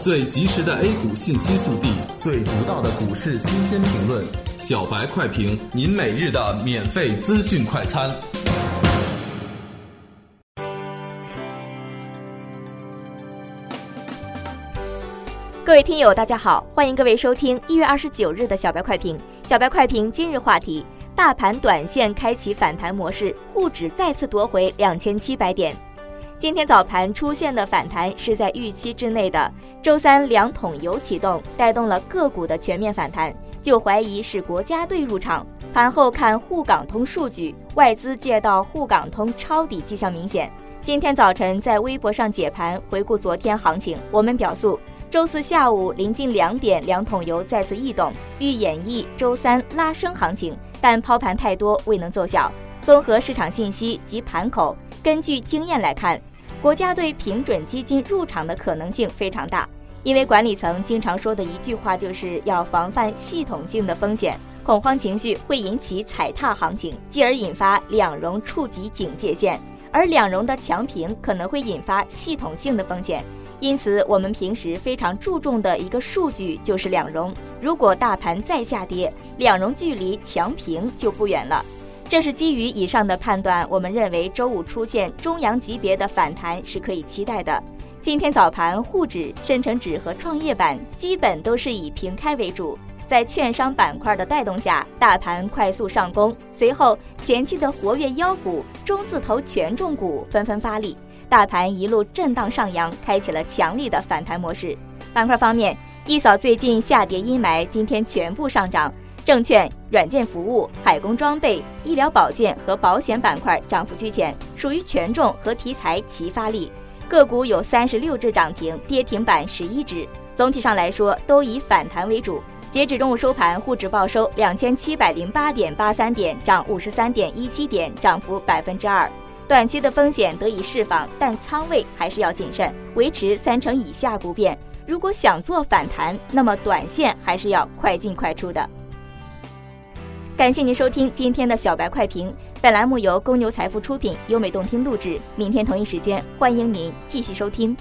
最及时的 A 股信息速递，最独到的股市新鲜评论，小白快评，您每日的免费资讯快餐。各位听友，大家好，欢迎各位收听一月二十九日的小白快评。小白快评今日话题：大盘短线开启反弹模式，沪指再次夺回两千七百点。今天早盘出现的反弹是在预期之内的。周三两桶油启动，带动了个股的全面反弹，就怀疑是国家队入场。盘后看沪港通数据，外资借道沪港通抄底迹象明显。今天早晨在微博上解盘，回顾昨天行情，我们表述：周四下午临近两点，两桶油再次异动，欲演绎周三拉升行情，但抛盘太多未能奏效。综合市场信息及盘口。根据经验来看，国家队平准基金入场的可能性非常大，因为管理层经常说的一句话就是要防范系统性的风险，恐慌情绪会引起踩踏行情，继而引发两融触及警戒线，而两融的强平可能会引发系统性的风险，因此我们平时非常注重的一个数据就是两融，如果大盘再下跌，两融距离强平就不远了。正是基于以上的判断，我们认为周五出现中阳级别的反弹是可以期待的。今天早盘，沪指、深成指和创业板基本都是以平开为主，在券商板块的带动下，大盘快速上攻。随后，前期的活跃妖股、中字头权重股纷纷发力，大盘一路震荡上扬，开启了强力的反弹模式。板块方面，一扫最近下跌阴霾，今天全部上涨。证券、软件服务、海工装备、医疗保健和保险板块涨幅居前，属于权重和题材齐发力。个股有三十六只涨停，跌停板十一只。总体上来说，都以反弹为主。截止中午收盘，沪指报收两千七百零八点八三点，涨五十三点一七点，涨幅百分之二。短期的风险得以释放，但仓位还是要谨慎，维持三成以下不变。如果想做反弹，那么短线还是要快进快出的。感谢您收听今天的小白快评，本栏目由公牛财富出品，优美动听录制。明天同一时间，欢迎您继续收听。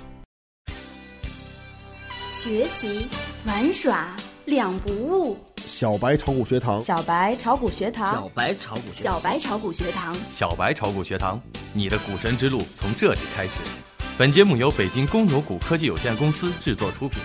学习玩耍两不误，小白炒股学堂，小白炒股学堂，小白炒股学小白炒股学堂，小白炒股学堂，你的股神之路从这里开始。本节目由北京公牛股科技有限公司制作出品。